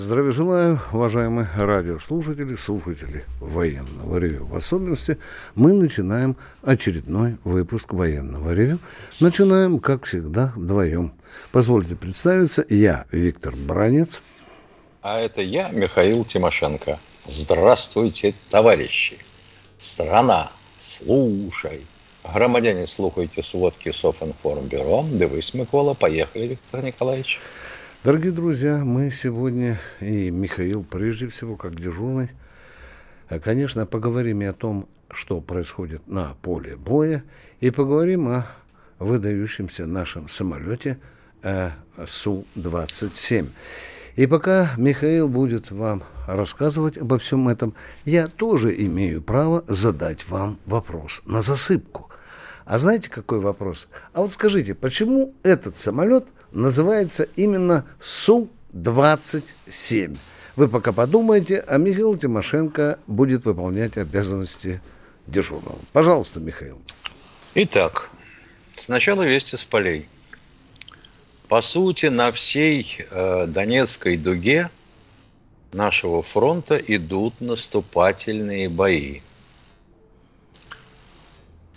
Здравия желаю, уважаемые радиослушатели, слушатели военного ревю. В особенности мы начинаем очередной выпуск военного ревю. Начинаем, как всегда, вдвоем. Позвольте представиться, я Виктор Бранец. А это я, Михаил Тимошенко. Здравствуйте, товарищи. Страна, слушай. Громадяне, слухайте сводки Софинформбюро. Дивись, Микола. Поехали, Виктор Николаевич. Дорогие друзья, мы сегодня, и Михаил прежде всего, как дежурный, э, конечно, поговорим и о том, что происходит на поле боя, и поговорим о выдающемся нашем самолете э, Су-27. И пока Михаил будет вам рассказывать обо всем этом, я тоже имею право задать вам вопрос на засыпку. А знаете, какой вопрос? А вот скажите, почему этот самолет называется именно Су-27? Вы пока подумайте, а Михаил Тимошенко будет выполнять обязанности дежурного. Пожалуйста, Михаил. Итак, сначала вести с полей. По сути, на всей э, Донецкой дуге нашего фронта идут наступательные бои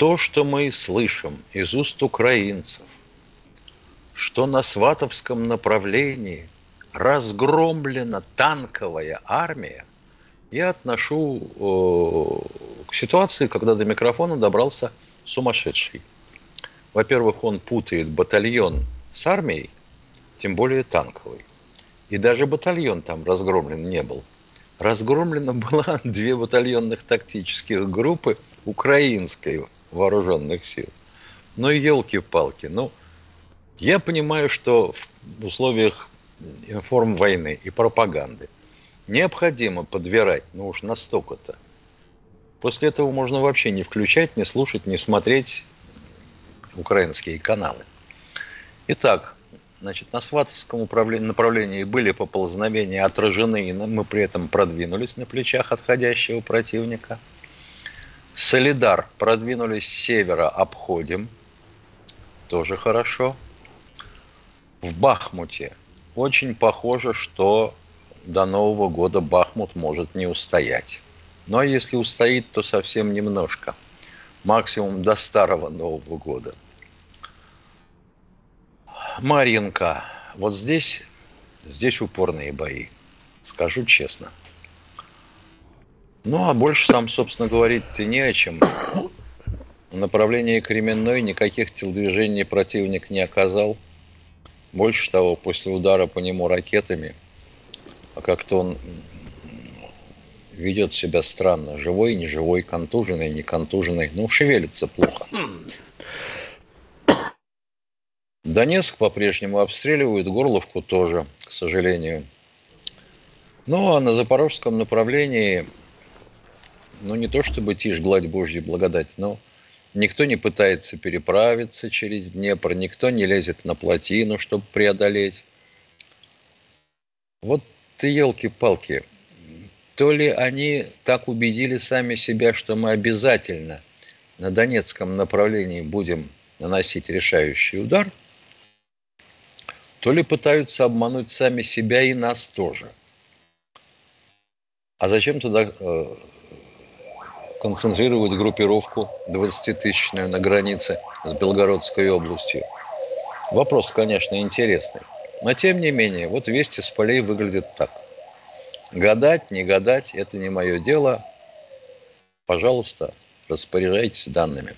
то, что мы слышим из уст украинцев, что на Сватовском направлении разгромлена танковая армия, я отношу э, к ситуации, когда до микрофона добрался сумасшедший. Во-первых, он путает батальон с армией, тем более танковый. И даже батальон там разгромлен не был. Разгромлено было две батальонных тактических группы украинской вооруженных сил. Ну, елки-палки. Ну, я понимаю, что в условиях информ войны и пропаганды необходимо подбирать, ну уж настолько-то. После этого можно вообще не включать, не слушать, не смотреть украинские каналы. Итак, значит, на Сватовском управлении, направлении были поползновения отражены, и мы при этом продвинулись на плечах отходящего противника – Солидар продвинулись с севера, обходим. Тоже хорошо. В Бахмуте очень похоже, что до Нового года Бахмут может не устоять. Но если устоит, то совсем немножко. Максимум до Старого Нового года. Марьинка. Вот здесь, здесь упорные бои. Скажу честно – ну, а больше там, собственно, говорить-то не о чем. В направлении Кременной никаких телодвижений противник не оказал. Больше того, после удара по нему ракетами, а как-то он ведет себя странно. Живой, неживой, контуженный, не контуженный. Ну, шевелится плохо. Донецк по-прежнему обстреливают, Горловку тоже, к сожалению. Ну, а на запорожском направлении ну не то чтобы тишь гладь Божьей благодать, но никто не пытается переправиться через Днепр, никто не лезет на плотину, чтобы преодолеть. Вот ты елки-палки, то ли они так убедили сами себя, что мы обязательно на Донецком направлении будем наносить решающий удар, то ли пытаются обмануть сами себя и нас тоже. А зачем туда э, концентрировать группировку 20-тысячную на границе с Белгородской областью. Вопрос, конечно, интересный. Но тем не менее, вот вести с полей выглядят так. Гадать, не гадать, это не мое дело. Пожалуйста, распоряжайтесь данными.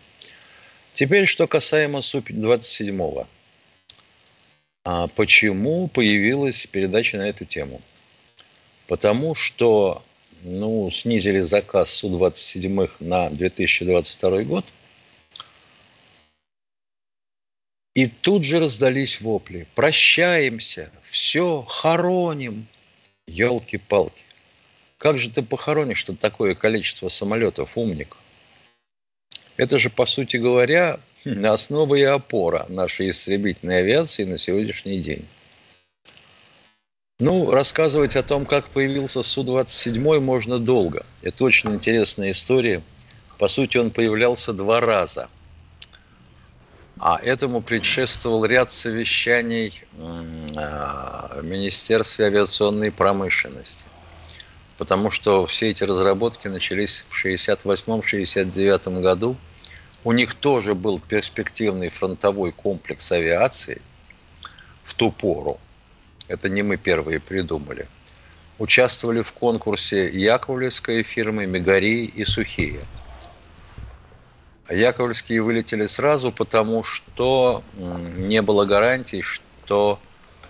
Теперь, что касаемо Су-27. А почему появилась передача на эту тему? Потому что ну, снизили заказ Су-27 на 2022 год. И тут же раздались вопли. Прощаемся, все, хороним. Елки-палки. Как же ты похоронишь что такое количество самолетов, умник? Это же, по сути говоря, основа и опора нашей истребительной авиации на сегодняшний день. Ну, рассказывать о том, как появился Су-27, можно долго. Это очень интересная история. По сути, он появлялся два раза. А этому предшествовал ряд совещаний а, в Министерстве авиационной промышленности. Потому что все эти разработки начались в 1968-1969 году. У них тоже был перспективный фронтовой комплекс авиации в ту пору это не мы первые придумали, участвовали в конкурсе Яковлевской фирмы Мегари и Сухие. А Яковлевские вылетели сразу, потому что не было гарантий, что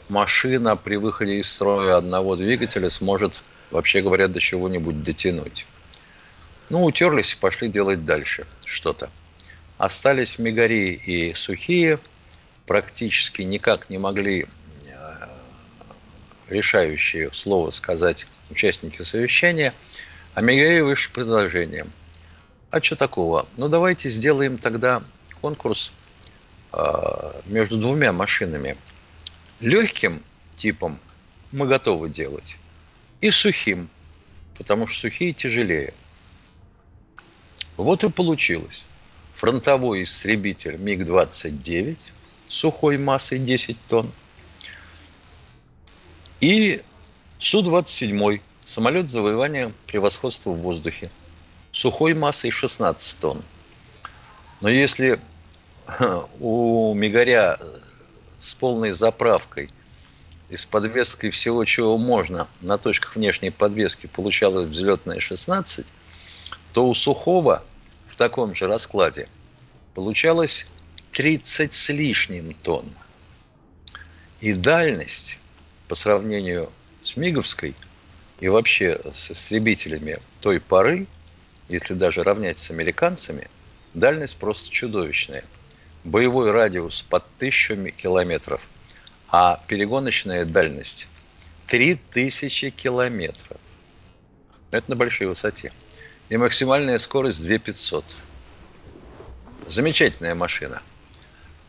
машина при выходе из строя одного двигателя сможет, вообще говоря, до чего-нибудь дотянуть. Ну, утерлись и пошли делать дальше что-то. Остались Мегари и Сухие, практически никак не могли решающее слово сказать участники совещания, а Мигрей вышли предложением. А что такого? Ну, давайте сделаем тогда конкурс э, между двумя машинами. Легким типом мы готовы делать. И сухим, потому что сухие тяжелее. Вот и получилось. Фронтовой истребитель МиГ-29 сухой массой 10 тонн – и Су-27, самолет завоевания превосходства в воздухе, сухой массой 16 тонн. Но если у Мигаря с полной заправкой и с подвеской всего, чего можно, на точках внешней подвески получалось взлетное 16, то у Сухого в таком же раскладе получалось 30 с лишним тонн. И дальность по сравнению с Миговской и вообще с истребителями той поры, если даже равнять с американцами, дальность просто чудовищная. Боевой радиус под тысячу километров, а перегоночная дальность 3000 километров. Это на большой высоте. И максимальная скорость 2500. Замечательная машина.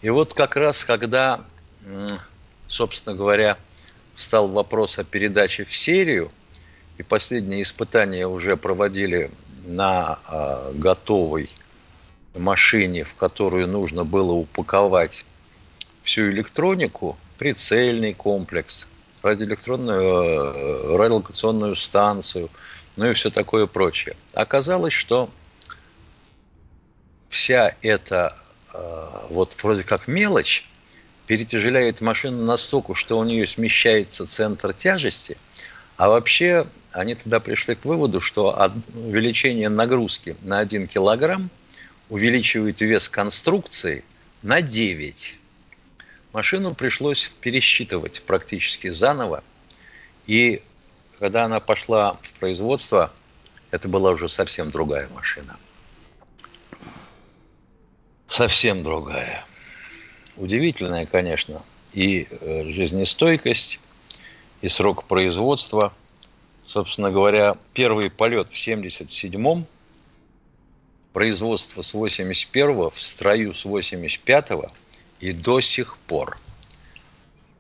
И вот как раз, когда, собственно говоря, стал вопрос о передаче в серию, и последние испытания уже проводили на э, готовой машине, в которую нужно было упаковать всю электронику, прицельный комплекс, радиоэлектронную, э, радиолокационную станцию, ну и все такое прочее. Оказалось, что вся эта э, вот вроде как мелочь, перетяжеляет машину настолько, что у нее смещается центр тяжести, а вообще они тогда пришли к выводу, что увеличение нагрузки на 1 килограмм увеличивает вес конструкции на 9. Машину пришлось пересчитывать практически заново. И когда она пошла в производство, это была уже совсем другая машина. Совсем другая удивительная, конечно, и э, жизнестойкость, и срок производства. Собственно говоря, первый полет в 77-м, производство с 81-го, в строю с 85-го и до сих пор.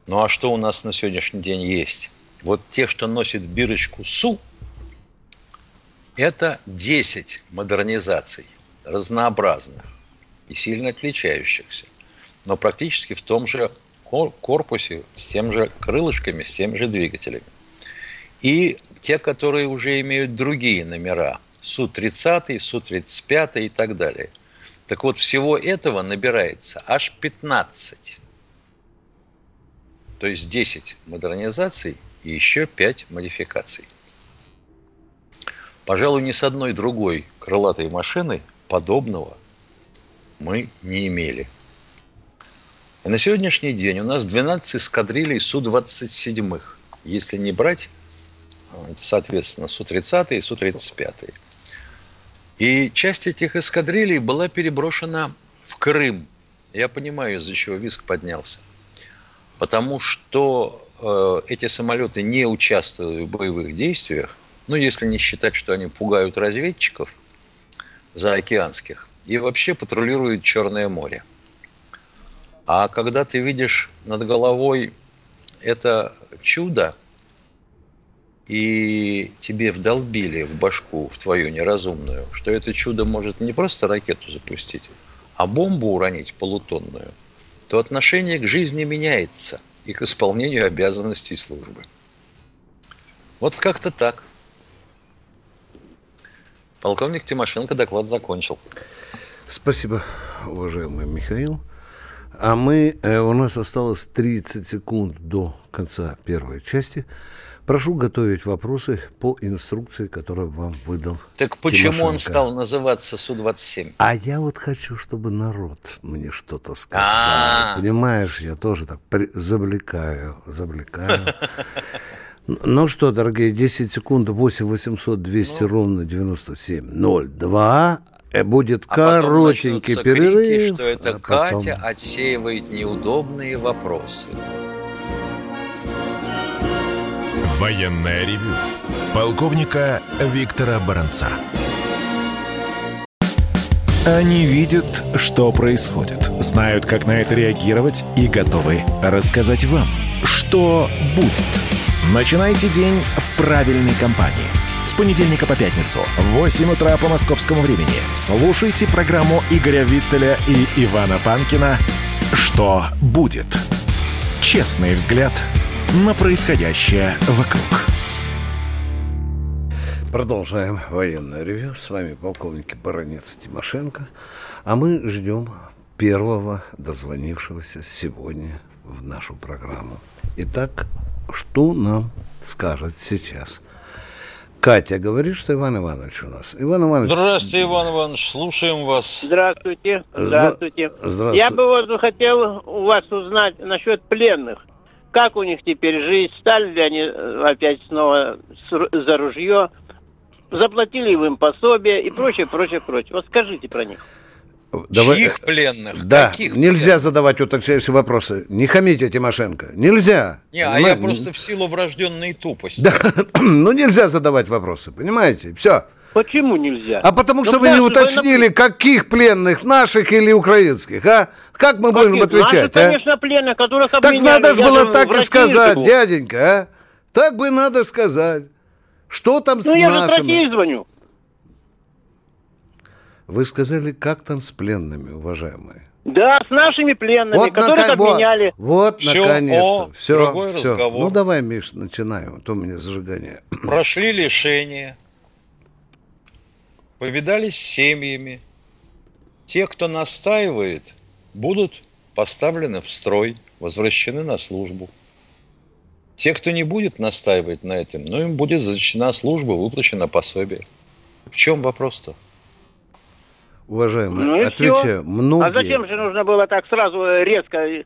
Ну а что у нас на сегодняшний день есть? Вот те, что носят бирочку СУ, это 10 модернизаций разнообразных и сильно отличающихся но практически в том же корпусе, с тем же крылышками, с теми же двигателями. И те, которые уже имеют другие номера, Су-30, Су-35 и так далее. Так вот, всего этого набирается аж 15. То есть 10 модернизаций и еще 5 модификаций. Пожалуй, ни с одной другой крылатой машины подобного мы не имели. И на сегодняшний день у нас 12 эскадрилей Су-27, если не брать, э, соответственно, Су-30 и Су-35. И часть этих эскадрилей была переброшена в Крым. Я понимаю, из-за чего виск поднялся. Потому что э, эти самолеты не участвовали в боевых действиях, Ну, если не считать, что они пугают разведчиков заокеанских и вообще патрулируют Черное море. А когда ты видишь над головой это чудо, и тебе вдолбили в башку, в твою неразумную, что это чудо может не просто ракету запустить, а бомбу уронить полутонную, то отношение к жизни меняется и к исполнению обязанностей службы. Вот как-то так. Полковник Тимошенко доклад закончил. Спасибо, уважаемый Михаил. А мы, э, у нас осталось 30 секунд до конца первой части. Прошу готовить вопросы по инструкции, которую вам выдал Так почему Тимошенко. он стал называться Су-27? А я вот хочу, чтобы народ мне что-то сказал. А. Понимаешь, я тоже так при- завлекаю, завлекаю. Ну что, дорогие, 10 секунд, 8 800 200 Ну. ровно 9702. Э, Будет А коротенький перерыв. крики, что это а потом- Катя отсеивает неудобные вопросы. Военное ревю полковника Виктора Баранца. Они видят, что происходит, знают, как на это реагировать и готовы рассказать вам, что будет. Начинайте день в правильной компании. С понедельника по пятницу в 8 утра по московскому времени слушайте программу Игоря Виттеля и Ивана Панкина «Что будет?». Честный взгляд на происходящее вокруг. Продолжаем военное ревю. С вами полковник Баранец Тимошенко. А мы ждем первого дозвонившегося сегодня в нашу программу. Итак, что нам скажет сейчас? Катя говорит, что Иван Иванович у нас. Иван Иванович... Здравствуйте, Иван Иванович, слушаем вас. Здравствуйте. Здра- Здравствуйте. Здравствуй. Я бы вот хотел у вас узнать насчет пленных. Как у них теперь жизнь? Стали ли они э, опять снова за ружье? Заплатили ли им пособие и прочее, прочее, прочее. Вот скажите про них. Давай- Чьих пленных? Да, Каких нельзя пленных? задавать уточняющие вопросы. Не хамите, Тимошенко. Нельзя. Не, а я Понимаете? просто в силу врожденной тупости. Да, ну нельзя задавать вопросы, понимаете? Все. Почему нельзя? А потому что Ну, вы не уточнили, каких пленных, наших или украинских, а? Как мы будем Каких? отвечать, Наши, а? конечно, пленных, которых Так надо же Я было так и сказать, дяденька, а? Так бы надо сказать. Что там с Ну, я же нашими? Звоню. Вы сказали, как там с пленными, уважаемые? Да, с нашими пленными, которых нака- вот, обменяли. Вот, Всё, наконец-то. о, Все, другой все. разговор. Ну, давай, Миш, начинаем, а то у меня зажигание. Прошли лишения, повидались с семьями. Те, кто настаивает, будут поставлены в строй, возвращены на службу. Те, кто не будет настаивать на этом, ну, им будет зачтена служба, выплачено пособие. В чем вопрос-то? Уважаемые, Ну отвечаю, всё. многие... А зачем же нужно было так сразу э, резко?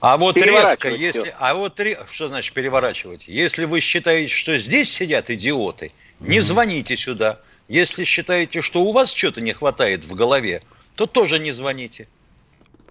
А вот резко, если, всё. а вот что значит переворачивать? Если вы считаете, что здесь сидят идиоты, не звоните сюда. Если считаете, что у вас что-то не хватает в голове, то тоже не звоните.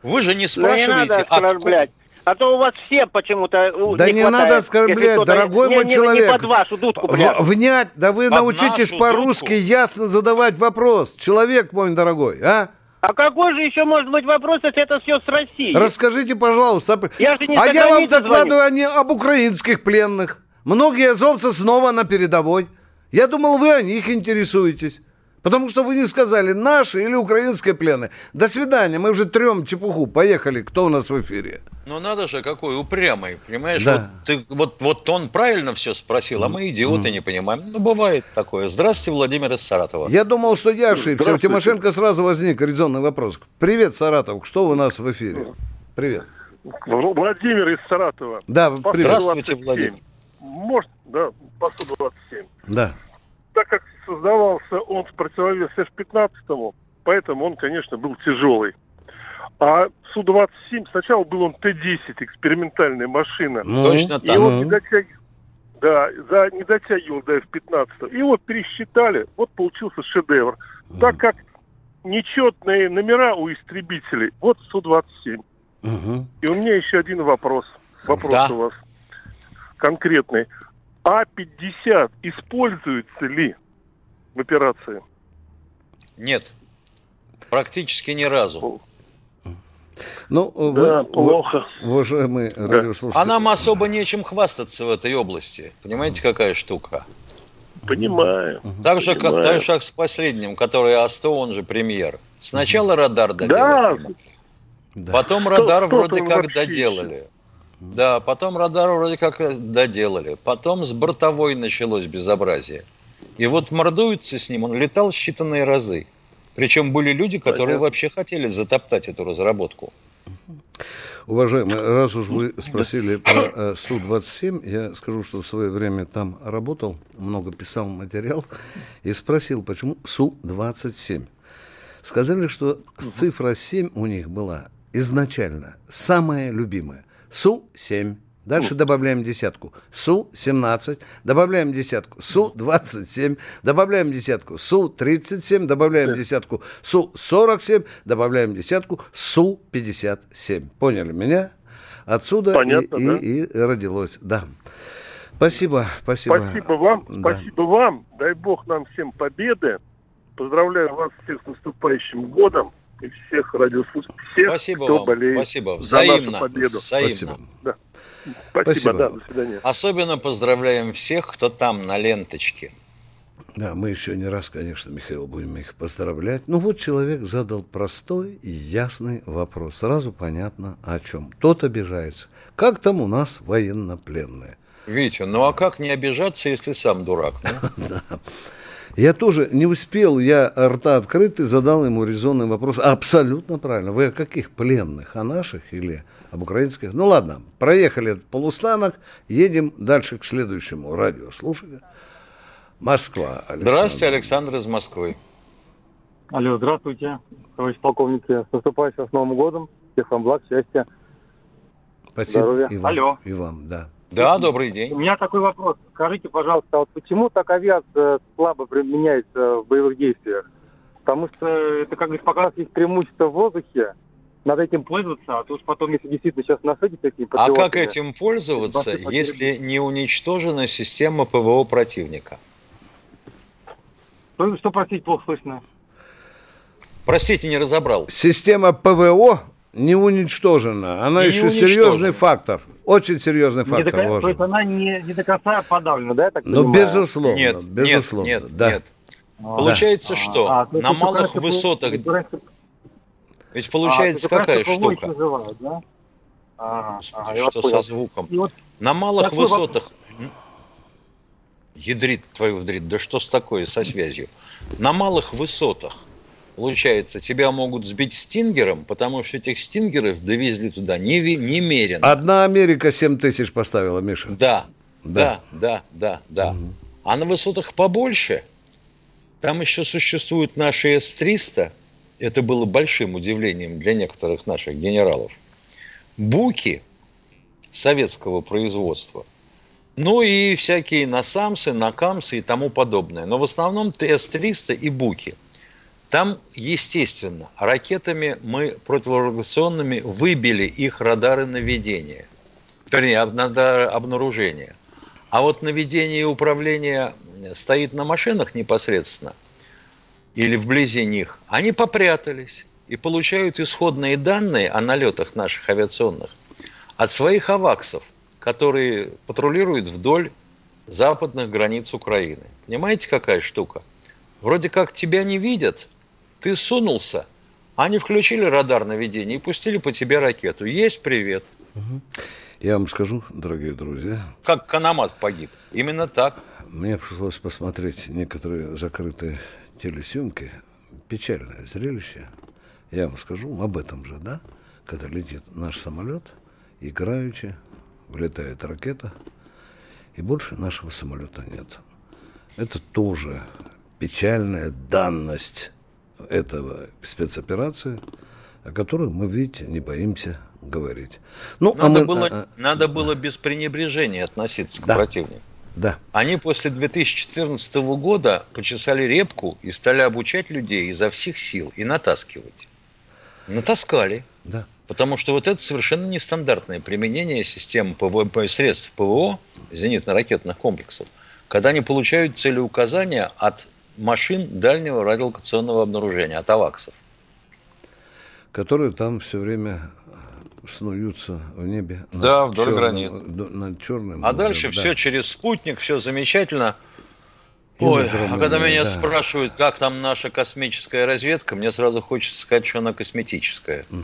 Вы же не Ну, не спрашиваете, надо откуда-. А то у вас все почему-то Да не, хватает, надо оскорблять, дорогой не- мой не- человек. Не под вашу дудку, В- бля. внять, да вы Под научитесь по-русски дудку. ясно задавать вопрос. Человек мой дорогой, а? А какой же еще может быть вопрос, если это все с России? Расскажите, пожалуйста. Я же не а я вам докладываю о не- об украинских пленных. Многие азовцы снова на передовой. Я думал, вы о них интересуетесь. Потому что вы не сказали, наши или украинские плены. До свидания, мы уже трем чепуху. Поехали, кто у нас в эфире? Ну надо же, какой упрямый, понимаешь? Да. Вот, ты, вот, вот он правильно все спросил, а мы идиоты не понимаем. Ну бывает такое. Здравствуйте, Владимир из Саратова. Я думал, что я ошибся. У. Тимошенко сразу возник резонный вопрос. Привет, Саратов, что у нас в эфире? Привет. Владимир из Саратова. Да, привет. Здравствуйте, 127. Владимир. Может, да, по 127. Да. Так как создавался он в противовес F-15, поэтому он, конечно, был тяжелый. А Су-27, сначала был он Т-10, экспериментальная машина. Ну, Точно так. не ну. дотягивал, да, за, не дотягивал до F-15. И вот пересчитали, вот получился шедевр. Так как нечетные номера у истребителей, вот Су-27. Мгм. И у меня еще один вопрос. Вопрос Да. у вас конкретный. А-50 используется ли в операции? Нет. Практически ни разу. Ну, Да, вы, плохо. уважаемые радиослушатели, А нам особо нечем хвастаться в этой области. Понимаете, какая штука? Понимаю. Так же, как, Понимаю. так же, как с последним, который А100, он же премьер. Сначала радар доделали. Да. да. Потом Кто- радар кто вроде там как вообще доделали. Да, потом радар вроде как доделали. Потом с бортовой началось безобразие. И вот мордуется с ним, он летал считанные разы. Причем были люди, которые Понятно. вообще хотели затоптать эту разработку. Уважаемый, раз уж вы спросили про э, Су-27, я скажу, что в свое время там работал, много писал материал и спросил, почему Су-27. Сказали, что цифра 7 у них была изначально самая любимая. Су-7. Дальше добавляем десятку. Су-17. Добавляем десятку. Су-27. Добавляем десятку. Су-37. Добавляем десятку. Су-47. Добавляем десятку. Су-57. Поняли меня? Отсюда и- Понятно, и, да. и родилось. Да. Спасибо, спасибо. Спасибо вам, Да. спасибо вам. Дай бог нам всем победы. Поздравляю вас всех с наступающим годом и всех радиослушателей, всех, Спасибо кто вам. болеет Спасибо. за нашу Взаимно. победу. Взаимно. Спасибо. Да. Спасибо, Спасибо. да, до свидания. Особенно поздравляем всех, кто там на ленточке. Да, мы еще не раз, конечно, Михаил, будем их поздравлять. Ну вот человек задал простой и ясный вопрос. Сразу понятно о чем. Тот обижается. Как там у нас военнопленные? Витя, ну а как не обижаться, если сам дурак? ну? Я тоже не успел, я рта открытый, задал ему резонный вопрос. Абсолютно правильно. Вы о каких пленных? О наших или об украинских? Ну ладно, проехали этот полустанок, едем дальше к следующему радиослушателю. Москва. Александр. Здравствуйте, Александр из Москвы. Алло, здравствуйте, товарищ полковник. С наступающим с Новым годом. Всех вам благ, счастья. Спасибо. Здоровья. И вам, Алло. И вам, да. Да, добрый У день. меня такой вопрос. Скажите, пожалуйста, а вот почему так авиация слабо применяется в боевых действиях? Потому что это, как говорится, пока у нас есть преимущество в воздухе, надо этим пользоваться, а то уж потом, если действительно сейчас насытить такими А как этим пользоваться, если не уничтожена система ПВО противника? Что, что простите, плохо слышно? Простите, не разобрал. Система ПВО не уничтожена. Она Не еще уничтожена. серьезный фактор. Очень серьезный Не до фактор, то есть она не, не до конца подавлена, да, я так Ну, понимаю? безусловно, Нет, безусловно. нет, нет, да. нет. А, Получается, а, что а, на малых высотах, украинское- ведь а, получается есть какая штука? живает, да? Ага, ага, Что со звуком? И вот На малых вопрос. высотах... М? Ядрит твою вдрит, да что с такое со связью? На малых высотах, получается, тебя могут сбить стингером, потому что этих стингеров довезли туда немерено. Одна Америка 7 тысяч поставила, Миша. Да, Да. да, да, да, да. А на высотах побольше, там еще существуют наши С-300, это было большим удивлением для некоторых наших генералов, буки советского производства, ну и всякие насамсы, накамсы и тому подобное. Но в основном С-300 и буки. Там, естественно, ракетами мы противорадиационными выбили их радары наведения, вернее, радары обнаружения. А вот наведение и управление стоит на машинах непосредственно или вблизи них, они попрятались и получают исходные данные о налетах наших авиационных от своих аваксов, которые патрулируют вдоль западных границ Украины. Понимаете, какая штука? Вроде как тебя не видят, ты сунулся, они включили радар наведения и пустили по тебе ракету. Есть привет. Я вам скажу, дорогие друзья, Как Канамат погиб. Именно так. мне пришлось посмотреть некоторые закрытые телесъемки. Печальное зрелище. Я вам скажу об этом же, да? Когда летит наш самолет, играючи, влетает ракета, и больше нашего самолета нет. Это тоже печальная данность этого спецоперации, о которой мы, видите, не боимся говорить. Ну, а Надо, мы- было, а, а, надо было без пренебрежения относиться к Да. противнику. Да, Они после 2014 года почесали репку и стали обучать людей изо всех сил и натаскивать. Натаскали. да. Потому что вот это совершенно нестандартное применение систем ПВО, средств ПВО, зенитно-ракетных комплексов, когда они получают целеуказания от машин дальнего радиолокационного обнаружения, от АВАКСов. Которые там все время снуются в небе. Да, вдоль черным, границ. Над черным. А дальше да. все через спутник, все замечательно. Ой, а когда меня да. спрашивают, как там наша космическая разведка, мне сразу хочется сказать, что она косметическая. Угу.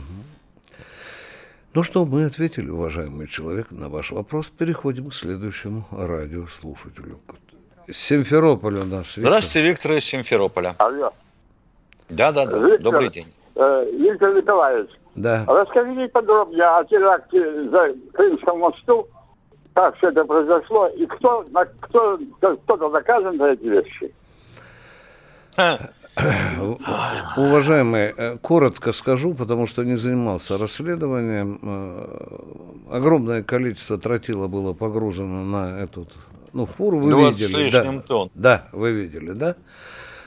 Ну что, мы ответили, уважаемый человек, на ваш вопрос. Переходим к следующему радиослушателю. Симферополь у нас. Виктор. Здравствуйте, Виктор из Симферополя. Алло. Да, да, да. Виктор, Добрый день. Э, Виктор Николаевич. Да. Расскажите подробнее о теракте за Крымском мосту, как все это произошло, и кто, кто, кто-то наказан за эти вещи. Уважаемый, э, коротко скажу, потому что не занимался расследованием. Э, огромное количество тротила было погружено на эту ну, фуру. Вы видели, да, тонн. Да, вы видели, да?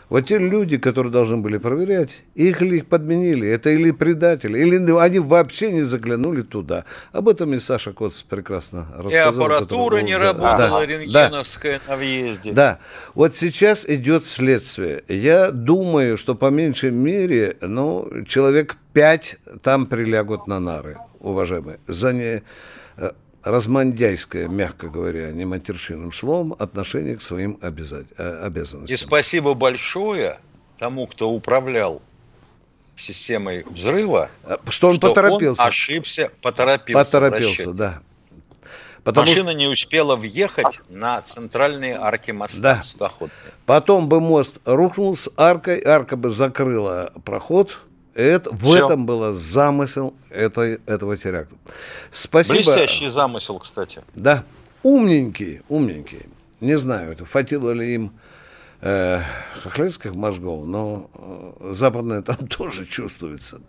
Вот те люди, которые должны были проверять, их ли их подменили, это или предатели, или они вообще не заглянули туда. Об этом и Саша Коц прекрасно рассказал. И аппаратура не да, работала, да, рентгеновская да, на въезде. Да, вот сейчас идет следствие. Я думаю, что по меньшей мере, ну, человек пять там прилягут на нары, уважаемые, за не э, размандяйское, мягко говоря, не матершинным словом, отношение к своим обяза... Э, обязанностям. И спасибо большое тому, кто управлял системой взрыва, а, что он что поторопился. Он ошибся, поторопился. Поторопился, да. Потому Машина не успела въехать на центральные арки моста да. судоходные. Потом бы мост рухнул с аркой, арка бы закрыла проход, это, в этом был замысел этой, этого теракта. Спасибо. Блестящий замысел, кстати. Да. Умненькие, умненькие. Не знаю, это хватило ли им э, хохлядских мозгов, но э, западное там тоже чувствуется.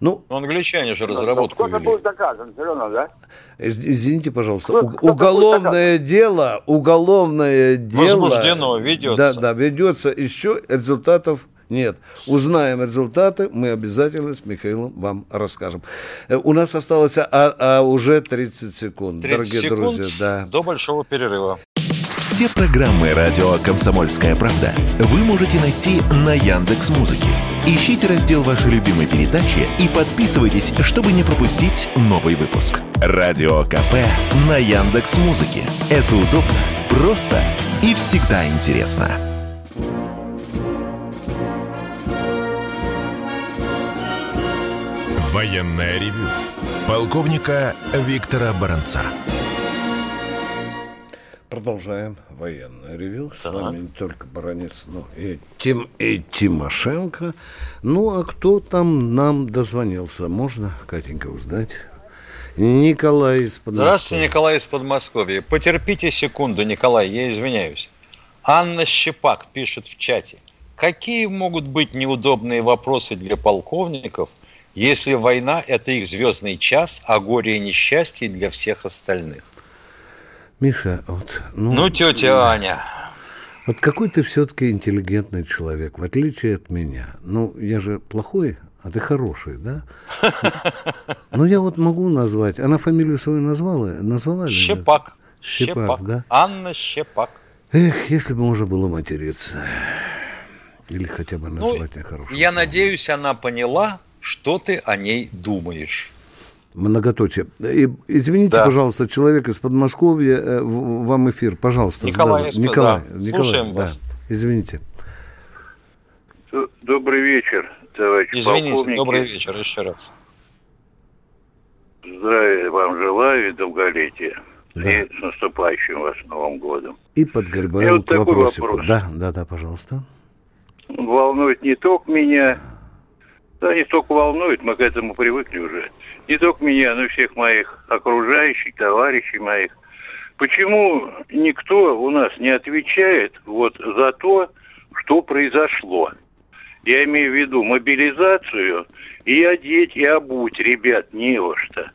Ну, но англичане же разработку Кто-то будет доказан, все равно, да? Извините, пожалуйста, кто, кто уголовное дело, уголовное дело... Возбуждено, ведется. Да, да, ведется. Еще результатов нет. Узнаем результаты, мы обязательно с Михаилом вам расскажем. Э, у нас осталось а, а уже 30 секунд, 30 дорогие секунд друзья. Да. До большого перерыва. Все программы радио Комсомольская правда вы можете найти на Яндекс Музыке. Ищите раздел вашей любимой передачи и подписывайтесь, чтобы не пропустить новый выпуск. Радио КП на Яндекс Музыке. Это удобно, просто и всегда интересно. Военное ревю полковника Виктора Баранца. Продолжаем военное ревю. С вами не только Баранец, но и, Тим, и Тимошенко. Ну, а кто там нам дозвонился? Можно, Катенька, узнать? Николай из Подмосковья. Здравствуйте, Николай из Подмосковья. Потерпите секунду, Николай, я извиняюсь. Анна Щепак пишет в чате. Какие могут быть неудобные вопросы для полковников – если война – это их звездный час, а горе и несчастье для всех остальных. Миша, вот... Ну, ну тетя Аня. Вот какой ты все-таки интеллигентный человек, в отличие от меня. Ну, я же плохой, а ты хороший, да? Ну, я вот могу назвать. Она фамилию свою назвала? Назвала Щепак. Щепак, Щепак, да? Анна Щепак. Эх, если бы можно было материться. Или хотя бы ну, назвать ну, нехорошим. Я надеюсь, она поняла, что ты о ней думаешь? Многоточие. И, извините, да. пожалуйста, человек из Подмосковья, э, вам эфир, пожалуйста. Николай, из, Николай, да. Николай, Слушаем да. вас. Извините. Добрый вечер, товарищ Извините, полковники. добрый вечер еще раз. Здравия вам желаю и долголетия. Да. И с наступающим вас Новым годом. И подгребаем к вот вопросику. Вопрос. Да, да, да, пожалуйста. Волнует не только меня, да, не столько волнует, мы к этому привыкли уже. Не только меня, но и всех моих окружающих, товарищей моих. Почему никто у нас не отвечает вот за то, что произошло? Я имею в виду мобилизацию и одеть, и обуть ребят не во что.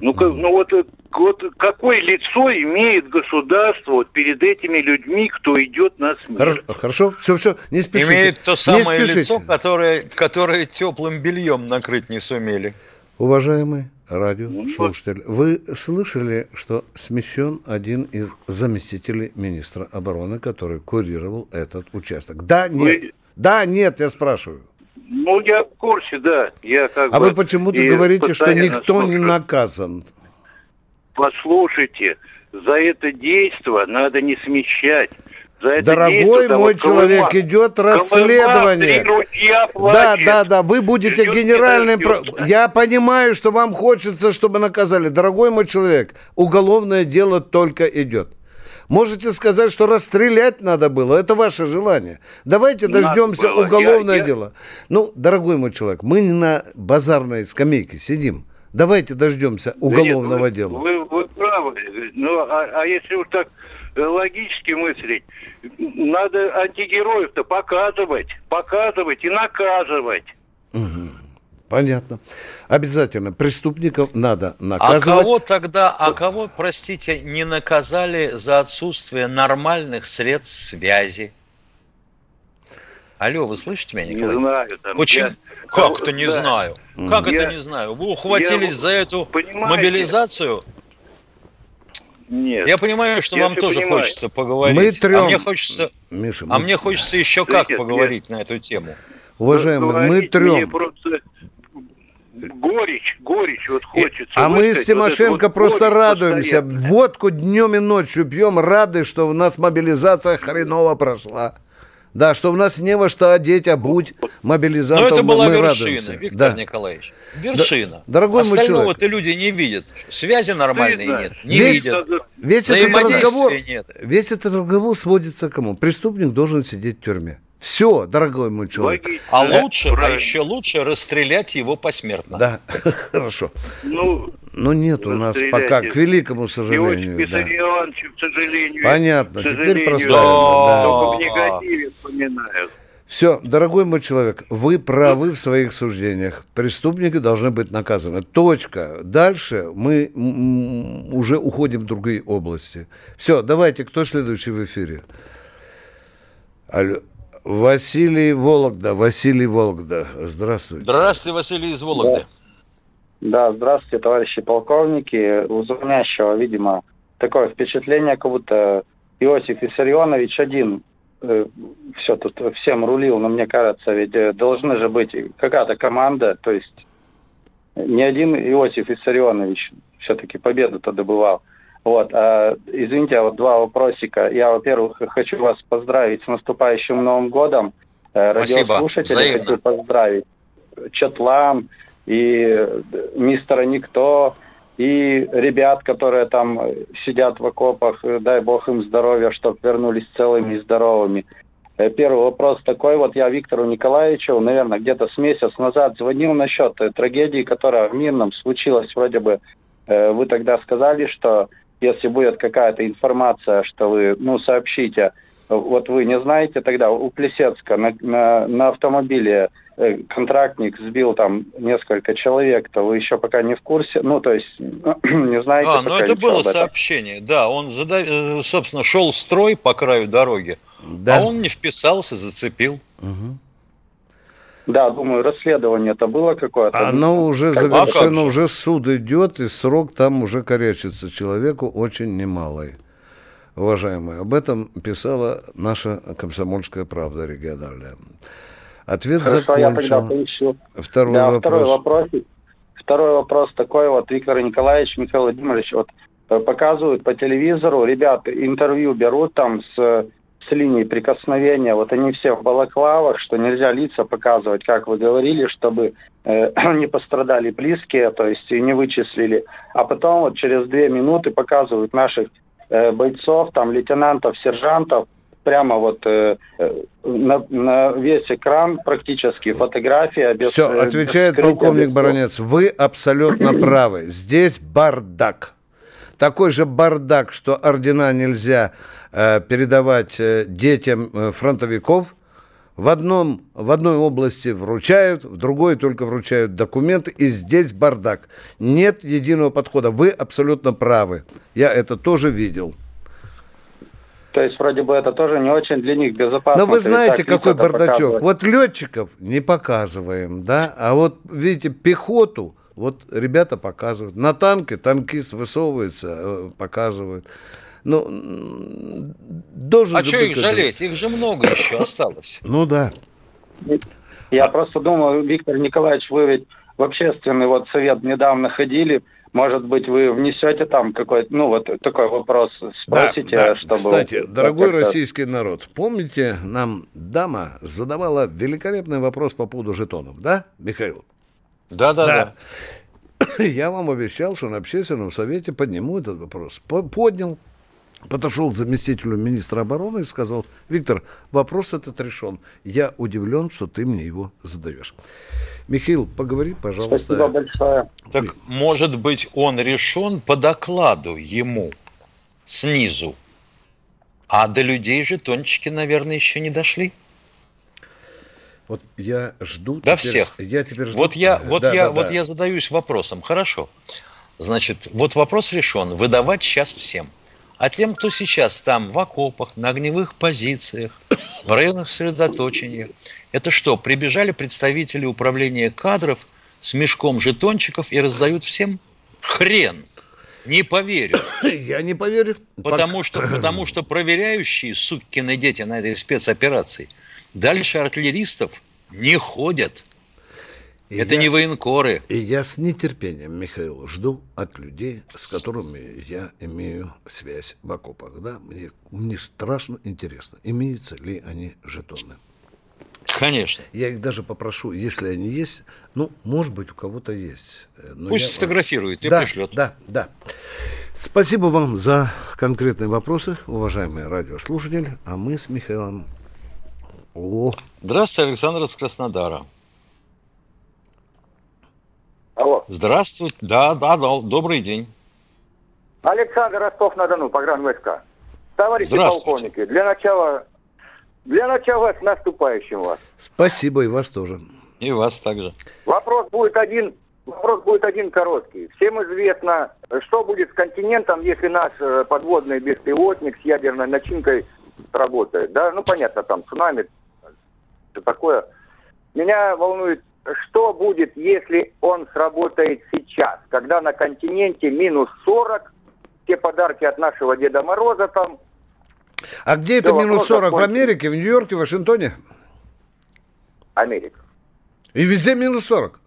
Ну, ну вот, вот какое лицо имеет государство вот перед этими людьми, кто идет на смерть? Хорошо, хорошо, все, все, не спешите. Имеет то самое лицо, которое, которое теплым бельем накрыть не сумели. Уважаемый радиослушатель, вы слышали, что смещен один из заместителей министра обороны, который курировал этот участок? Да, нет. Вы- Да, нет, я спрашиваю. Ну, я в курсе, да. Я как А бы вы почему-то говорите, что никто не слушаю. наказан. Послушайте, за это действо надо не смещать. За это Дорогой действо, мой вот человек, Колыма- идет Колыма расследование. ручья Да, да, да, вы будете Ждет, генеральным... не про-. Я понимаю, что вам хочется, чтобы наказали. Дорогой мой человек, уголовное дело только идет. Можете сказать, что расстрелять надо было. Это ваше желание. Давайте Надо дождемся уголовное Я- я- дело. Ну, дорогой мой человек, мы не на базарной скамейке сидим. Давайте дождемся Да нет, уголовного вы- дела. Вы, вы правы. Ну, а, а если уж так э, логически мыслить, надо антигероев-то показывать, показывать и наказывать. Понятно. Обязательно. Преступников надо А наказывать. кого тогда, а кого, простите, не наказали за отсутствие нормальных средств связи? Алло, вы слышите меня, Не Николай? знаю. Там, Почему? я- Как это не Да. знаю? Как Я- это не знаю? Вы ухватились я- за эту понимаете? мобилизацию? Нет. Я понимаю, что Я вам тоже понимаю. хочется поговорить. Мы А трем- мне хочется, Миша, а мы- мне хочется еще как Нет, поговорить на эту тему. Уважаемые, мы Говорить мне трем. просто горечь, горечь вот хочется. А мы с Тимошенко это вот просто радуемся. постоянно. Водку днем и ночью пьем, рады, что у нас мобилизация хреново прошла. Да, что у нас не во что одеть, обуть Но мобилизантов. это мы- была мы вершина, радуемся. Виктор Да. Николаевич. Вершина. дорогой мой Остального-то люди не видят. Связи нормальной Стыдно. нет. Не Весь- видят. Весь этот разговор, нет. весь этот разговор сводится к кому? Преступник должен сидеть в тюрьме. Все, дорогой мой человек. Логично. А лучше, а Правильно. еще лучше расстрелять его посмертно. Да, хорошо. Ну, Но нет у нас пока, к великому Иосиф сожалению. Да. Виссарионович, к сожалению. Понятно, к теперь сожалению, да. Только в негативе вспоминают. Все, дорогой мой человек, вы правы в своих суждениях. Преступники должны быть наказаны. Точка. Дальше мы уже уходим в другие области. Все, давайте, кто следующий в эфире? Алло. Василий Вологда. Василий Вологда. Здравствуйте. Здравствуйте, Василий из Вологды. Да, здравствуйте, товарищи полковники. У звонящего, видимо, такое впечатление, как будто Иосиф Виссарионович один все тут всем рулил, но мне кажется, ведь э, должны же быть какая-то команда, то есть не один Иосиф Виссарионович все-таки победу-то добывал. Вот, а, извините, а вот два вопросика. Я, во-первых, хочу вас поздравить с наступающим Новым годом. Э, Радиослушателей хочу поздравить. Четлам и э, мистера Никто, и ребят, которые там э, сидят в окопах, э, дай бог им здоровья, чтобы вернулись целыми и здоровыми. Э, Первый вопрос такой, вот я Виктору Николаевичу, наверное, где-то с месяц назад звонил насчет э, трагедии, которая в Мирном случилась вроде бы. Э, Вы тогда сказали, что если будет какая-то информация, что вы, ну, сообщите. Вот вы не знаете тогда, у Плесецка на, на, на автомобиле э, контрактник сбил там несколько человек, то вы еще пока не в курсе, ну, то есть не знаете А, ну это было сообщение. Да, он, зада- э, собственно, шел строй по краю дороги, Да. а он не вписался, зацепил. Мгм. Да, думаю, расследование это было какое-то. Оно уже Как- завершено, же? уже суд идет, и срок там уже корячится человеку очень немалый. Уважаемые, об этом писала наша комсомольская правда региональная. Ответ Хорошо, я тогда закончил. поищу. Второй да, вопрос. второй вопрос. Второй вопрос такой вот, Виктор Николаевич, Михаил Владимирович, вот э, показывают по телевизору, ребята интервью берут там с, с линии прикосновения, вот они все в балаклавах, что нельзя лица показывать, как вы говорили, чтобы э, не пострадали близкие, то есть и не вычислили. А потом вот через две минуты показывают наших э, бойцов, там лейтенантов, сержантов, прямо вот э, э, на, на весь экран практически фотография без Все, э, без отвечает скрытия, полковник без- Баранец. Вы абсолютно правы. Здесь бардак. Такой же бардак, что ордена нельзя э, передавать э, детям э, фронтовиков. В, одном, в одной области вручают, в другой только вручают документы, и здесь бардак. Нет единого подхода. Вы абсолютно правы. Я это тоже видел. То есть вроде бы это тоже не очень для них безопасно. Но вы знаете, какой бардачок. показывать. Вот летчиков не показываем, да, а вот, видите, пехоту Вот ребята показывают. На танке танкист высовывается, э, показывает. Ну, должен а что их жалеть? Их же много еще осталось. Ну да. Я просто думаю, Виктор Николаевич, вы ведь в общественный вот совет недавно ходили, может быть, вы внесете там какой-то, ну, вот такой вопрос, спросите, да, да. чтобы... Кстати, дорогой российский народ, помните, нам дама задавала великолепный вопрос по поводу жетонов, да, Михаил? Да, да, да. да. Я вам обещал, что на общественном совете подниму этот вопрос. Поднял, подошел к заместителю министра обороны и сказал, Виктор, вопрос этот решен. Я удивлен, что ты мне его задаешь. Михаил, поговори, пожалуйста. Спасибо большое. Так, может быть, он решен по докладу ему снизу. А до людей же тончики, наверное, еще не дошли. Вот я жду. До теперь, всех. Я теперь жду. Вот я, вот да, я, да, вот да. я задаюсь вопросом. Хорошо. Значит, вот вопрос решен. Выдавать сейчас всем. А тем, кто сейчас там в окопах, на огневых позициях, в районах сосредоточения, это что, прибежали представители управления кадров с мешком жетончиков и раздают всем? Хрен! Не поверю. Я не поверю. Потому что, потому что проверяющие сукины дети на этой спецоперации дальше артиллеристов не ходят. И Это я, не военкоры. И я с нетерпением, Михаил, жду от людей, с которыми я имею связь в окопах. Да? Мне, мне страшно интересно, имеются ли они жетоны. Конечно. Я их даже попрошу, если они есть, ну, может быть, у кого-то есть. Э, но Пусть я... сфотографирует и да, пришлет. Да, да. Спасибо вам за конкретные вопросы, уважаемые радиослушатели. А мы с Михаилом... О. Здравствуйте, Александр из Краснодара. Алло. Здравствуйте. Да, да, да, добрый день. Александр Ростов-на-Дону, погран ВСК. Товарищи полковники, для начала для начала с наступающим вас. Спасибо, и вас тоже. И вас также. Вопрос будет один, вопрос будет один короткий. Всем известно, что будет с континентом, если наш э, подводный беспилотник с ядерной начинкой работает. Да, ну понятно, там цунами, что такое. Меня волнует, что будет, если он сработает сейчас, когда на континенте минус 40, те подарки от нашего Деда Мороза там, а где это минус 40? В Америке, в Нью-Йорке, в Вашингтоне? Америка. И везде минус 40?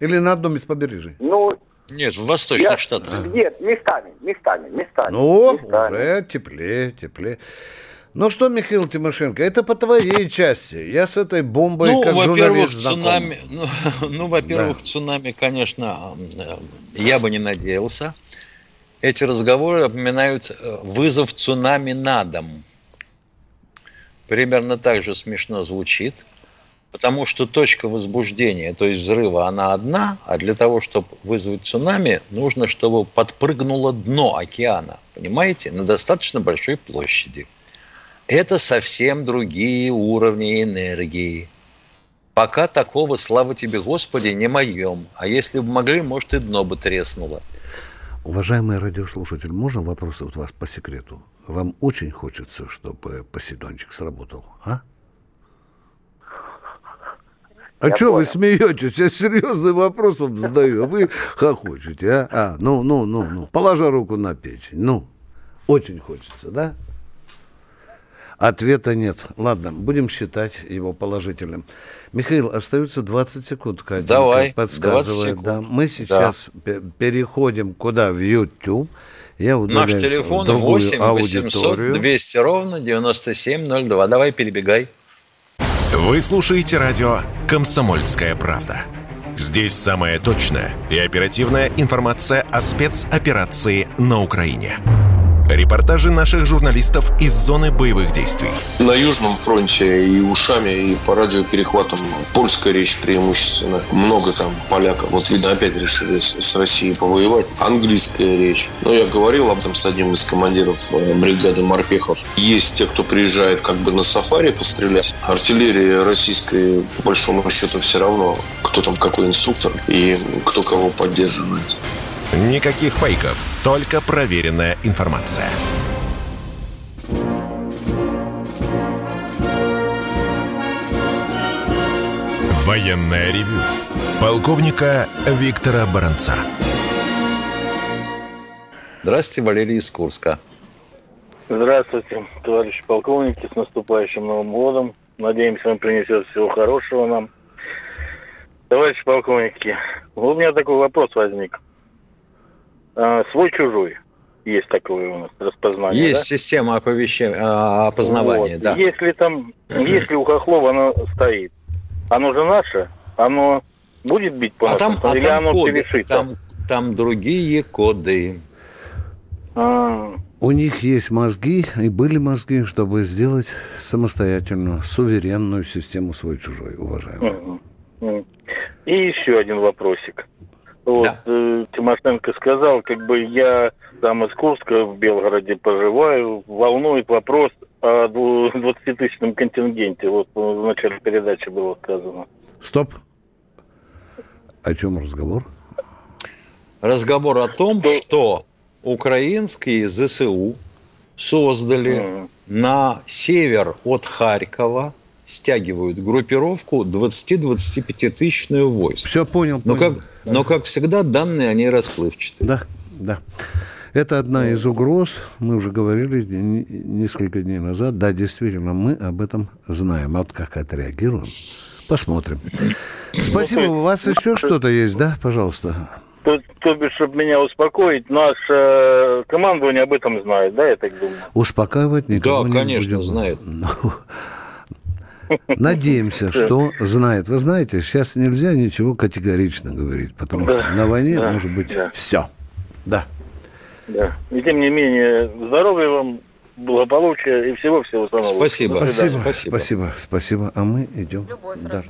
Или на одном из побережий? Ну, нет, в восточных я, штатах. Нет, местами, местами, местами. Ну, местами. уже теплее, теплее. Ну что, Михаил Тимошенко, это по твоей части. Я с этой бомбой ну, как во-первых, цунами, ну, ну, во-первых, да. цунами, конечно, я бы не надеялся эти разговоры напоминают э, вызов цунами на дом. Примерно так же смешно звучит, потому что точка возбуждения, то есть взрыва, она одна, а для того, чтобы вызвать цунами, нужно, чтобы подпрыгнуло дно океана, понимаете, на достаточно большой площади. Это совсем другие уровни энергии. Пока такого, слава тебе, Господи, не моем. А если бы могли, может, и дно бы треснуло. Уважаемый радиослушатель, можно вопрос от вас по секрету? Вам очень хочется, чтобы Посейдончик сработал, а? А что вы смеетесь? Я серьезный вопрос вам задаю, а вы хохочете, а? А, ну, ну, ну, ну, положа руку на печень, ну, очень хочется, да? Ответа нет. Ладно, будем считать его положительным. Михаил, остается 20 секунд, Катя Давай, подсказывает. Да. Мы сейчас да. переходим куда? В YouTube. Я Наш телефон 8 800 200 ровно 9702. Давай, перебегай. Вы слушаете радио «Комсомольская правда». Здесь самая точная и оперативная информация о спецоперации на Украине. Репортажи наших журналистов из зоны боевых действий. На Южном фронте и ушами, и по радиоперехватам польская речь преимущественно. Много там поляков. Вот, видно, опять решили с Россией повоевать. Английская речь. Но я говорил об этом с одним из командиров э, бригады морпехов. Есть те, кто приезжает как бы на сафари пострелять. Артиллерии российской, по большому счету, все равно, кто там какой инструктор и кто кого поддерживает. Никаких фейков, только проверенная информация. Военная ревю Полковника Виктора Баранца. Здравствуйте, Валерий из Курска. Здравствуйте, товарищи полковники, с наступающим Новым годом. Надеемся, он принесет всего хорошего нам. Товарищи полковники, у меня такой вопрос возник. А, Свой-чужой. Есть такое у нас распознание, Есть да? система оповещения, а, опознавания, Вот. да. Если там, если у Хохлова оно стоит, оно же наше, оно будет бить по А там, а или там оно коды, перешито? там, там другие коды. А, У них есть мозги, и были мозги, чтобы сделать самостоятельную, суверенную систему свой-чужой. Мгм. И еще один вопросик. Вот э, Тимошенко сказал, как бы я там из Курска в Белгороде проживаю, волнует вопрос о дву- 20-тысячном контингенте. Вот в начале передачи было сказано. Стоп. О чем разговор? Разговор о том, что украинские ЗСУ создали на север от Харькова, стягивают группировку 20-25 тысячную войск. Все понял. Но понял. как, но, как всегда, данные, они расплывчатые. Да, да. Это одна из угроз, мы уже говорили несколько дней назад. Да, действительно, мы об этом знаем. А вот как отреагируем, посмотрим. Спасибо. У вас еще что-то есть, да? Пожалуйста. То, то бишь, чтобы меня успокоить, наше э, командование об этом знает, да, я так думаю? Успокаивать никого Да, не конечно, будем. знает. Ну, Надеемся, что знает. Вы знаете, сейчас нельзя ничего категорично говорить, потому Да, что на войне да, может быть да. все. Да. Да. И тем не менее, здоровья вам, благополучия и всего-всего самого. Спасибо. Спасибо, спасибо, спасибо. А мы идем. дальше.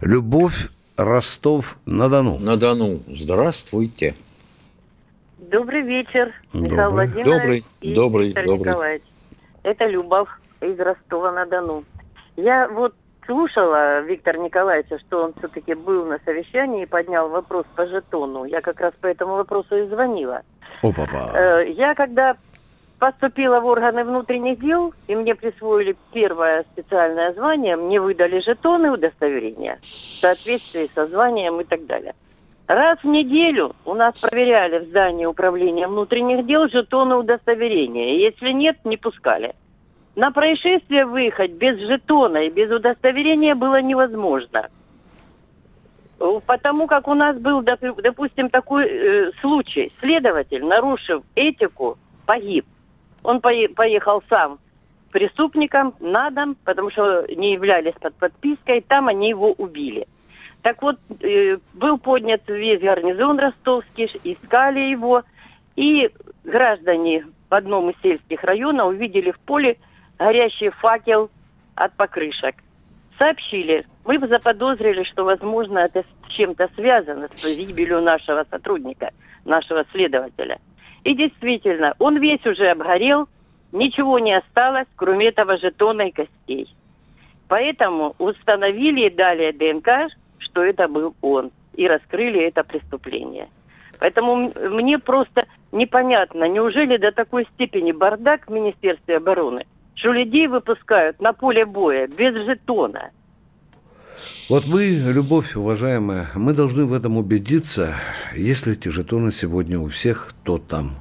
Любовь Ростов-на-Дону. На Дону. Здравствуйте. Добрый вечер, Добрый. Михаил Владимирович Добрый, и добрый, Виктор добрый. Николаевич. Это Любовь из Ростова-на-Дону. Я вот слушала Виктора Николаевича, что он все-таки был на совещании и поднял вопрос по жетону. Я как раз по этому вопросу и звонила. О, папа. Э, Я когда поступила в органы внутренних дел, и мне присвоили первое специальное звание, мне выдали жетоны удостоверения в соответствии со званием и так далее. Раз в неделю у нас проверяли в здании управления внутренних дел жетоны удостоверения. Если нет, не пускали. На происшествие выехать без жетона и без удостоверения было невозможно. Э, Потому как у нас был, доп- допустим, такой э, случай. Следователь, нарушив этику, погиб. Он пое- поехал сам преступникам на дом, потому что не являлись под подпиской, там они его убили. Так вот, э, был поднят весь гарнизон ростовский, искали его, и граждане в одном из сельских районов увидели в поле горящий факел от покрышек. Сообщили, мы бы заподозрили, что, возможно, это с чем-то связано с гибелью нашего сотрудника, нашего следователя. И действительно, он весь уже обгорел, ничего не осталось, кроме этого жетона и костей. Поэтому установили и дали ДНК, что это был он, и раскрыли это преступление. Поэтому мне просто непонятно, неужели до такой степени бардак в Министерстве обороны, что людей выпускают на поле боя без жетона. Вот мы, любовь, уважаемая, мы должны в этом убедиться, если эти жетоны сегодня у всех, то там.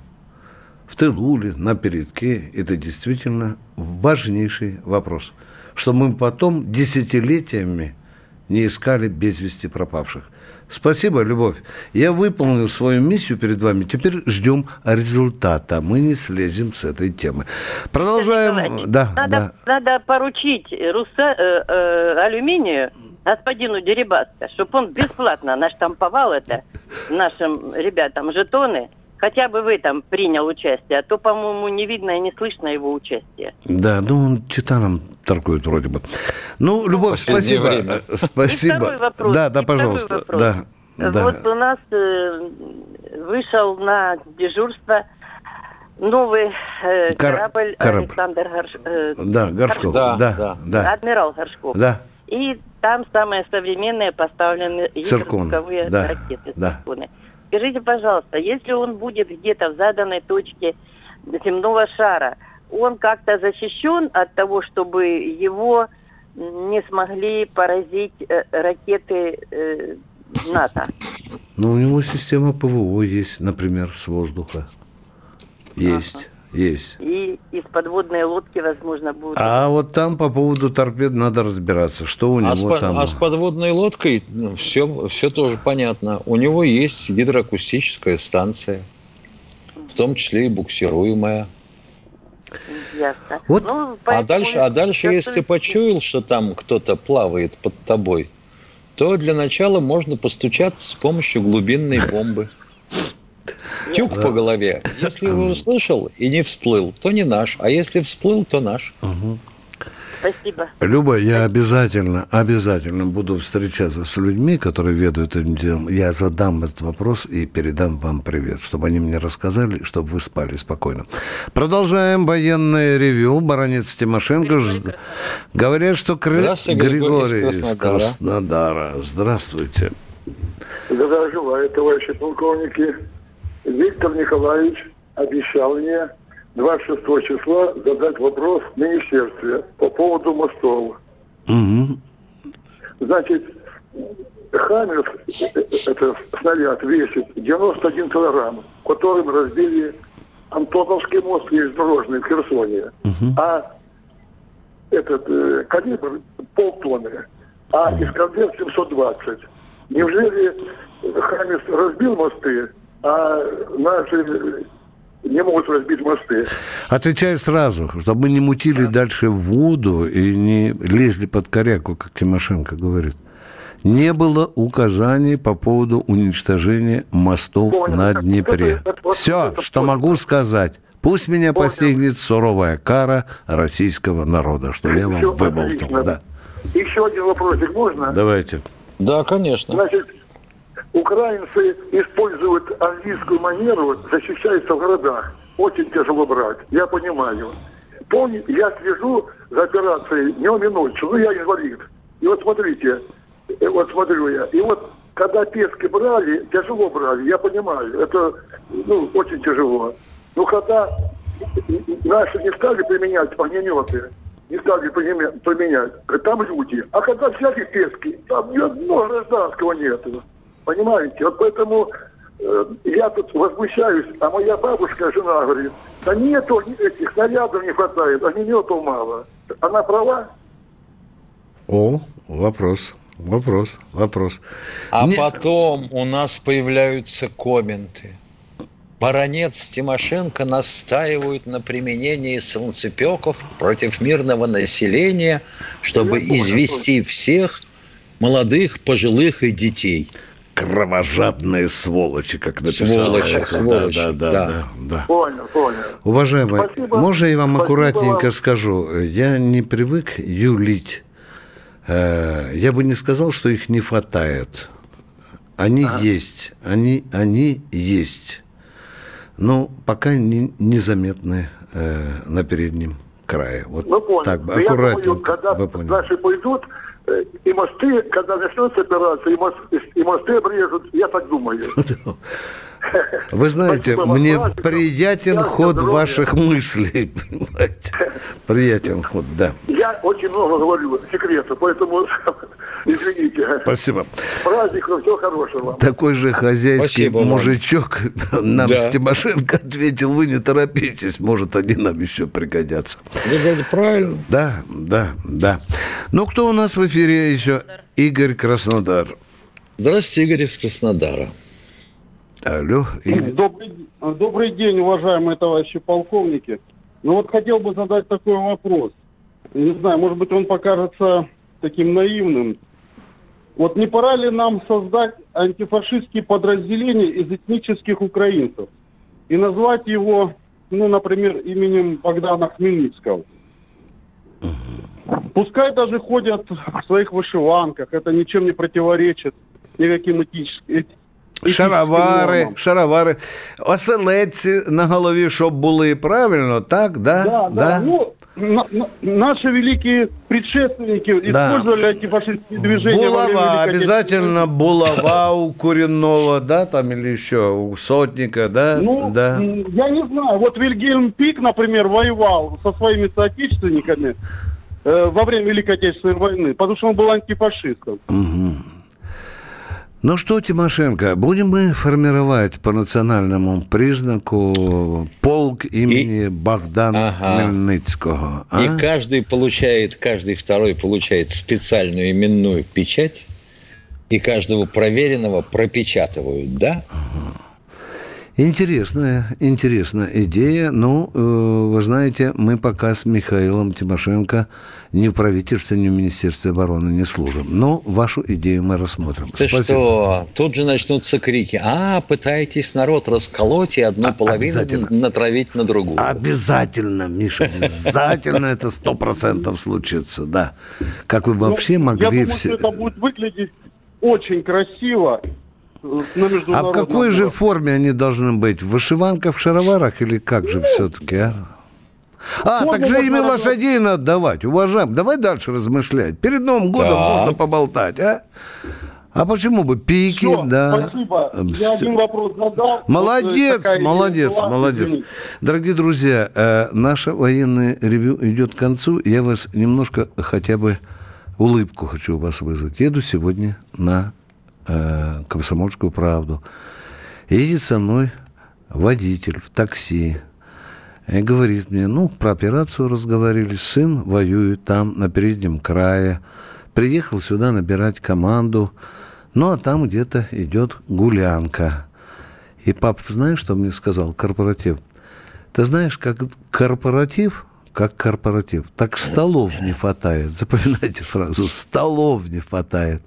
В тылу ли, на передке, это действительно важнейший вопрос. Что мы потом десятилетиями не искали без вести пропавших. Спасибо, Любовь. Я выполнил свою миссию перед вами. Теперь ждем результата. Мы не слезем с этой темы. Продолжаем. Да, Надо, да. надо поручить Руса, э, э, алюминию господину Дерибаско, чтобы он бесплатно наштамповал это нашим ребятам жетоны, хотя бы в этом принял участие, а то, по-моему, не видно и не слышно его участия. Да, ну он титаном торгует вроде бы. Ну, Любовь, спасибо. время. Э, Спасибо. И второй вопрос, Да, да, и пожалуйста. вопрос. Да, да. Вот у нас э, вышел на дежурство новый э, Кор- корабль корабль. Александр Горш... э, Да, Горшков. Да, Да, да. да. Адмирал Горшков. Да. И там самые современные поставлены Циркон. гиперзвуковые Да, ракеты. да. Скажите, пожалуйста, если он будет где-то в заданной точке земного шара, он как-то защищен от того, чтобы его не смогли поразить э, ракеты э, НАТО? Ну, у него система ПВО есть, например, с воздуха. Есть, есть. И из подводной лодки, возможно, будут... А вот там по поводу торпед надо разбираться, что у А него по- там. а с подводной лодкой все, все тоже понятно. У него есть гидроакустическая станция, в том числе и буксируемая. Ясно. Вот. Ну, А дальше, а дальше, если ты почуял, что там кто-то плавает под тобой, то для начала можно постучаться с помощью глубинной бомбы. Тюк по голове. Если его услышал и не всплыл, то не наш. А если всплыл, то наш. Спасибо. Люба, я обязательно, обязательно буду встречаться с людьми, которые ведают этим делом. Я задам этот вопрос и передам вам привет, чтобы они мне рассказали, чтобы вы спали спокойно. Продолжаем военное ревю. Баронец Тимошенко. Ж- Говорят, что Кры- Здравствуйте, Григорий Григорий из из Краснодара. Краснодара. Здравствуйте. Здравия желаю, товарищи полковники. Виктор Николаевич обещал мне 26 числа задать вопрос в министерстве по поводу мостов. Мгм. Значит, Хаммер, э, это снаряд, весит 91 килограмм, которым разбили Антоновский мост железнодорожный в Херсоне. А этот э, калибр полтонны, а Искандер 720. Неужели Хамис разбил мосты, а наши не могут разбить мосты? Отвечаю сразу, чтобы мы не мутили дальше воду и не лезли под коряку, как Тимошенко говорит. Не было указаний по поводу уничтожения мостов Понял. на Это- Днепре. это- это- вот Все, это что могу сказать. Пусть меня Понял. постигнет суровая кара российского народа, что я вам выболтал. отлично. Да. Еще один вопросик можно? Давайте. Да, конечно. Значит, украинцы используют английскую манеру, защищаются в городах. Очень тяжело брать, я понимаю. Помни, я слежу за операцией днем и ночью, ну я инвалид. И вот смотрите, э, вот смотрю я, и вот когда пески брали, тяжело брали, я понимаю, это ну, очень тяжело. Но когда наши не стали применять огнеметы, не стали применя- применять, там люди. А когда взяли пески, там ни одного гражданского нету. Понимаете? Вот поэтому э, я тут возмущаюсь, а моя бабушка, жена, говорит, да нету этих снарядов не хватает, огнеметов мало. Она права? О, вопрос, вопрос, вопрос. А Не- потом у нас появляются комменты. Баронец Тимошенко настаивают на применении солнцепеков против мирного населения, чтобы извести всех молодых, пожилых и детей. Кровожадные сволочи, как написал. Сволочи, это. сволочи, Да, да, да. да, да. Понял, понял. Уважаемый, Спасибо. можно я вам Спасибо аккуратненько вам. скажу? Я не привык юлить. Э, Я бы не сказал, что их не хватает. Они есть, они, они есть. Но пока не, незаметны э, на переднем крае. Вот Ну, понял. так, Но я думаю, аккуратненько, когда вы поняли. наши пойдут, и мосты, когда начнется операция, и, мос- и мосты обрежут, я так думаю. Вы знаете, Спасибо мне приятен ход здоровья. ваших мыслей, понимаете? Приятен ход, да. Я очень много говорю секретов, поэтому извините. Спасибо. Праздников, всего хорошего вам. Такой же хозяйский Спасибо вам. мужичок нам Да. с Тимошенко ответил, вы не торопитесь, может, они нам еще пригодятся. Вы говорите, правильно. Да, да, да. Ну, кто у нас в эфире еще? Игорь Краснодар. Здравствуйте, Игорь из Краснодара. Алло. Добрый, добрый день, уважаемые товарищи полковники. Ну вот хотел бы задать такой вопрос. Не знаю, может быть, он покажется таким наивным. Вот не пора ли нам создать антифашистские подразделения из этнических украинцев и назвать его, ну, например, именем Богдана Хмельницкого? Пускай даже ходят в своих вышиванках, это ничем не противоречит никаким этическим, Шаровари, шаровари. Оселедці на голові, щоб були правильно, так? Да? Да, да. Ну, на- на- наши великие предшественники Да. использовали антифашистские движения. Булава, обязательно булава у Куренного, да, там или еще у Сотника, да? Ну, да. я не знаю. Вот Вильгельм Пик, например, воевал со своими соотечественниками э, во время Великой Отечественной войны, потому что он был антифашистом. Мгм. Ну что, Тимошенко, будем мы формировать по национальному признаку полк имени и... Богдана ага. Хмельницкого? А? И каждый получает, каждый второй получает специальную именную печать, и каждого проверенного пропечатывают, да? Ага. Интересная, интересная идея. Ну, э, вы знаете, мы пока с Михаилом Тимошенко ни в правительстве, ни в Министерстве обороны не служим. Но вашу идею мы рассмотрим. Ты Спасибо. что, тут же начнутся крики. А, пытаетесь народ расколоть и одну а, половину натравить на другую. Обязательно, Миша, обязательно это сто процентов случится, да. Как вы вообще ну, могли... Я думаю, все... что это будет выглядеть очень красиво а в какой же форме они должны быть? В вышиванках, в шароварах или как же все-таки, а? А, так же имя лошадей надо давать, уважаем. Давай дальше размышлять. Перед Новым годом да. можно поболтать, а? А почему бы пики, Все, да? Спасибо. Я один вопрос задал. Молодец, вот молодец, молодец. Дорогие друзья, э, наше военное ревю идет к концу. Я вас немножко хотя бы улыбку хочу у вас вызвать. Еду сегодня на э, «Комсомольскую правду». Едет со мной водитель в такси. И говорит мне, ну, про операцию разговаривали, сын воюет там, на переднем крае. Приехал сюда набирать команду. Ну, а там где-то идет гулянка. И пап, знаешь, что мне сказал корпоратив? Ты знаешь, как корпоратив, как корпоратив, так столов не хватает. Запоминайте фразу, столов не хватает.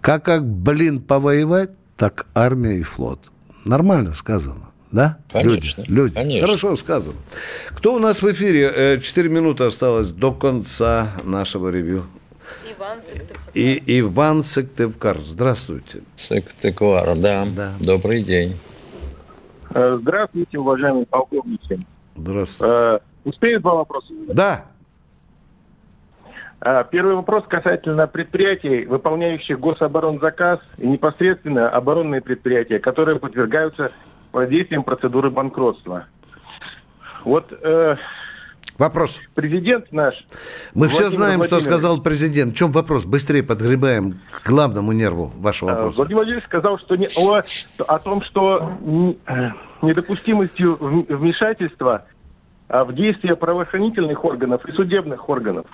Как, как, блин, повоевать, так армия и флот. Нормально сказано. Да? Конечно. Люди, люди. Конечно. Хорошо сказано. Кто у нас в эфире? Э, четыре минуты осталось до конца нашего ревью. Иван Сыктывкар. И Иван Сыктывкар. Здравствуйте. Сыктывкар, да. да. Добрый день. Э, здравствуйте, уважаемые полковники. Здравствуйте. Э, успею два вопроса? Да. А, первый вопрос касательно предприятий, выполняющих гособоронзаказ и непосредственно оборонные предприятия, которые подвергаются воздействием процедуры банкротства. Вот э, Вопрос. Президент наш. Мы все знаем, что сказал президент. В чем вопрос? Быстрее подгребаем к главному нерву вашего а, вопроса. Владимир Владимирович сказал, что не, о, о том, что э, недопустимостью вмешательства в действия правоохранительных органов и судебных органов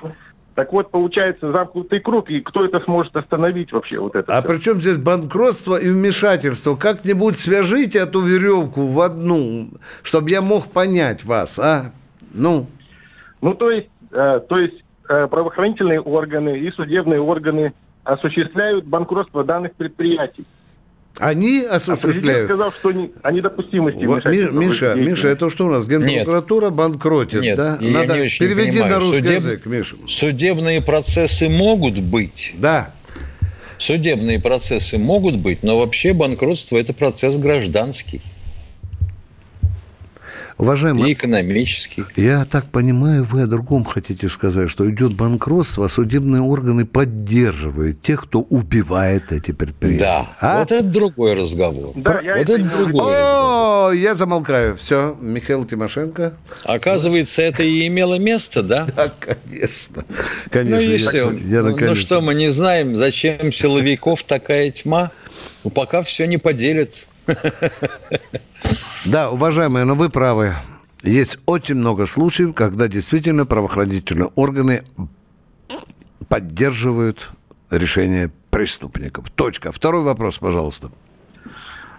так вот, получается замкнутый круг, и кто это сможет остановить вообще? Вот это а все? при чем здесь банкротство и вмешательство? Как-нибудь свяжите эту веревку в одну, чтобы я мог понять вас, а? Ну? Ну, то есть, э, то есть э, правоохранительные органы и судебные органы осуществляют банкротство данных предприятий. Они осуществляют. А сказал, что не, о недопустимости. Вот, Миша, Миша, это что у нас? Генпрокуратура нет, банкротит, нет, да? Я Надо не очень переведи понимаю. на русский Судеб... язык, Миша. Судебные процессы могут быть. Да. Судебные процессы могут быть, но вообще банкротство – это процесс гражданский. Уважаемый, и экономический. Я так понимаю, вы о другом хотите сказать, что идет банкротство, а судебные органы поддерживают тех, кто убивает эти предприятия. Да, а? вот это другой разговор. Да, я вот это другой О, разговор. я замолкаю. Все, Михаил Тимошенко. Оказывается, это и имело место, да? Да, конечно. конечно ну и все. Я, ну, ну что, мы не знаем, зачем силовиков такая тьма? Ну, пока все не поделят. Да, уважаемые, но вы правы. Есть очень много случаев, когда действительно правоохранительные органы поддерживают решение преступников. Точка. Второй вопрос, пожалуйста.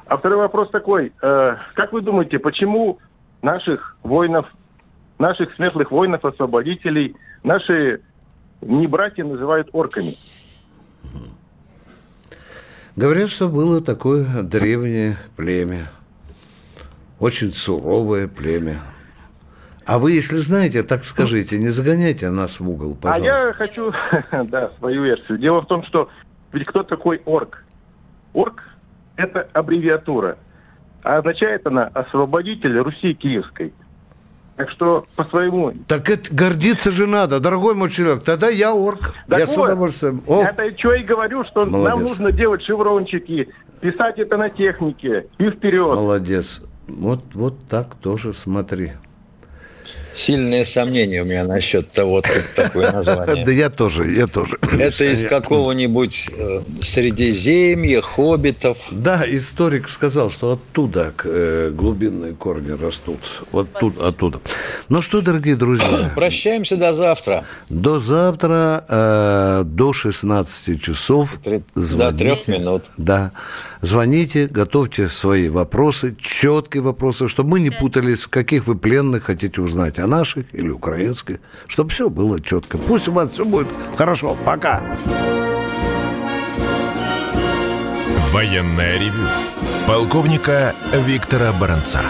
А второй вопрос такой. Э, как вы думаете, почему наших воинов, наших светлых воинов-освободителей, наши не братья называют орками? Говорят, что было такое древнее племя, очень суровое племя. А вы, если знаете, так скажите, не загоняйте нас в угол, пожалуйста. А я хочу, да, свою версию. Дело в том, что ведь кто такой орк? Орк – это аббревиатура. А означает она «освободитель Руси Киевской». Так что по своему... Так это гордиться же надо, дорогой мой человек. Тогда я орк. Так я вот, с удовольствием. О. Это что и говорю, что Молодец. нам нужно делать шеврончики, писать это на технике и вперед. Молодец. Вот, вот так тоже смотри. Сильные сомнения у меня насчет того, откуда такое название. Да я тоже, я тоже. Это из какого-нибудь э, Средиземья, хоббитов. Да, историк сказал, что оттуда э, глубинные корни растут. Вот тут, оттуда. Ну что, дорогие друзья. Прощаемся до завтра. До завтра, э, до 16 часов. До трех минут. Да. Звоните, готовьте свои вопросы, четкие вопросы, чтобы мы не путались, каких вы пленных хотите узнать, о наших или украинских, чтобы все было четко. Пусть у вас все будет хорошо. Пока. Военная ревю. Полковника Виктора Баранца.